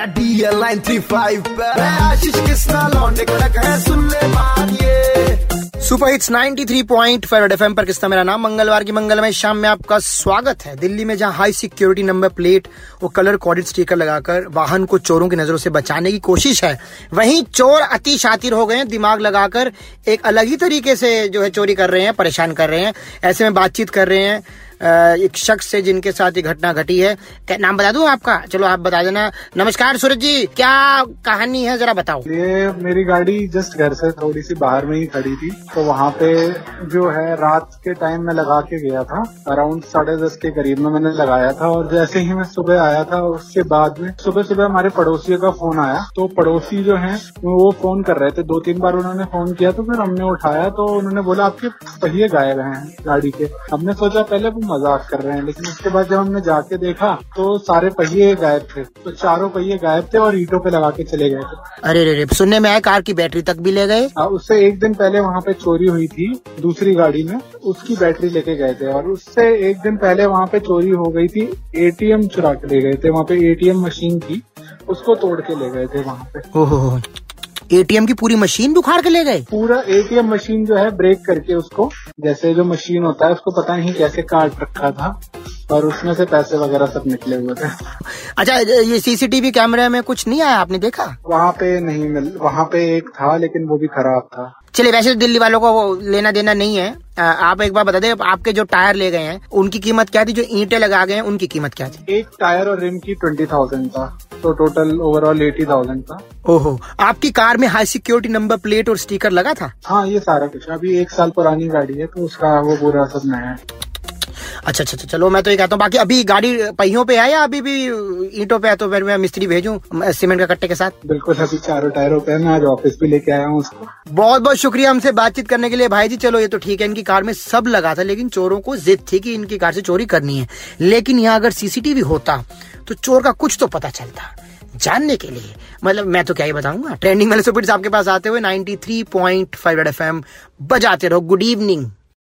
Nine three five Ashish Kisna लौंडे कड़क है सुपर हिट्स 93.5 एफएम पर मेरा नाम? मंगलवार की मंगलमय शाम में आपका स्वागत है। दिल्ली में जहाँ हाई सिक्योरिटी नंबर प्लेट और कलर कोडेड स्टिकर लगाकर वाहन को चोरों की नज़रों से बचाने की कोशिश है, वहीं चोर अति शातिर हो गए हैं। दिमाग लगाकर एक अलग ही तरीके से जो है चोरी कर रहे हैं, परेशान कर रहे हैं। ऐसे में बातचीत कर रहे हैं एक शख्स से जिनके साथ ये घटना घटी है। नाम बता दू आपका? चलो आप बता देना। नमस्कार, सूरज जी, क्या कहानी है? जरा बताओ। ये मेरी गाड़ी जस्ट घर से थोड़ी सी बाहर में ही खड़ी थी। तो वहाँ पे जो है, रात के टाइम में लगा के गया था। अराउंड साढ़े दस के करीब में मैंने लगाया था। और जैसे ही मैं सुबह आया था, उसके बाद में सुबह सुबह हमारे पड़ोसियों का फ़ोन आया। तो पड़ोसी जो है, वो फ़ोन कर रहे थे। दो तीन बार उन्होंने फ़ोन किया तो फिर हमने उठाया। तो उन्होंने बोला, आपके पहिए गायब हैं गाड़ी के। हमने सोचा, पहले वो मज़ाक कर रहे हैं लेकिन उसके बाद जब हमने जाके देखा तो सारे पहिए गायब थे। तो चारों पहिए गायब थे और ईटों पे लगा के चले गए थे। अरे रे रे सुनने में आया कार की बैटरी तक भी ले गए? हाँ, उससे एक दिन पहले वहाँ पे चोरी हुई थी दूसरी गाड़ी में। उसकी बैटरी लेके गए थे और उससे एक दिन पहले वहाँ पे चोरी हो गई थी एटीएम चुरा के ले गए थे। वहाँ पे एटीएम मशीन थी उसको तोड़ के ले गए थे वहाँ पे। ओहो एटीएम की पूरी मशीन भी उखाड़ के ले गए? पूरा एटीएम मशीन जो है ब्रेक करके उसको जैसे जो मशीन होता है उसको पता नहीं कैसे काट रखा था और उसमें से पैसे वगैरह सब निकले हुए थे। अच्छा ये सीसीटीवी कैमरे में कुछ नहीं आया आपने देखा? वहाँ पे नहीं मिल वहाँ पे एक था लेकिन वो भी खराब था। चलिए वैसे दिल्ली वालों को लेना देना नहीं है। आप एक बार बता दें आपके जो टायर ले गए हैं उनकी कीमत क्या थी? जो ईंटें लगा गए हैं उनकी कीमत क्या थी? एक टायर और रिम की ट्वेंटी थाउज़ेंड था। तो टोटल ओवरऑल एटी थाउज़ेंड था। ओहो आपकी कार में हाई सिक्योरिटी नंबर प्लेट और स्टिकर लगा था? हाँ ये सारा कुछ। अभी एक साल पुरानी गाड़ी है तो उसका वो पूरा सब नया है। अच्छा अच्छा चलो मैं तो ये कहता हूँ बाकी अभी गाड़ी पहियों पे है या अभी भी ईंटों पे है? तो फिर मैं मिस्त्री भेजूं सीमेंट का कट्टे के साथ? बिल्कुल अभी चारों टायरों पे मैं आज ऑफ़िस भी लेके आया हूँ उसको। बहुत बहुत शुक्रिया हमसे बातचीत करने के लिए। भाई जी चलो ये तो ठीक है इनकी कार में सब लगा था लेकिन चोरों को जिद थी कि इनकी कार से चोरी करनी है। लेकिन यहाँ अगर सीसीटीवी होता तो चोर का कुछ तो पता चलता जानने के लिए। मतलब मैं तो क्या ही बताऊँगा? ट्रेंडिंग वाले सुपर आपके पास आते हुए 93.5 एफएम बजाते रहो। Good evening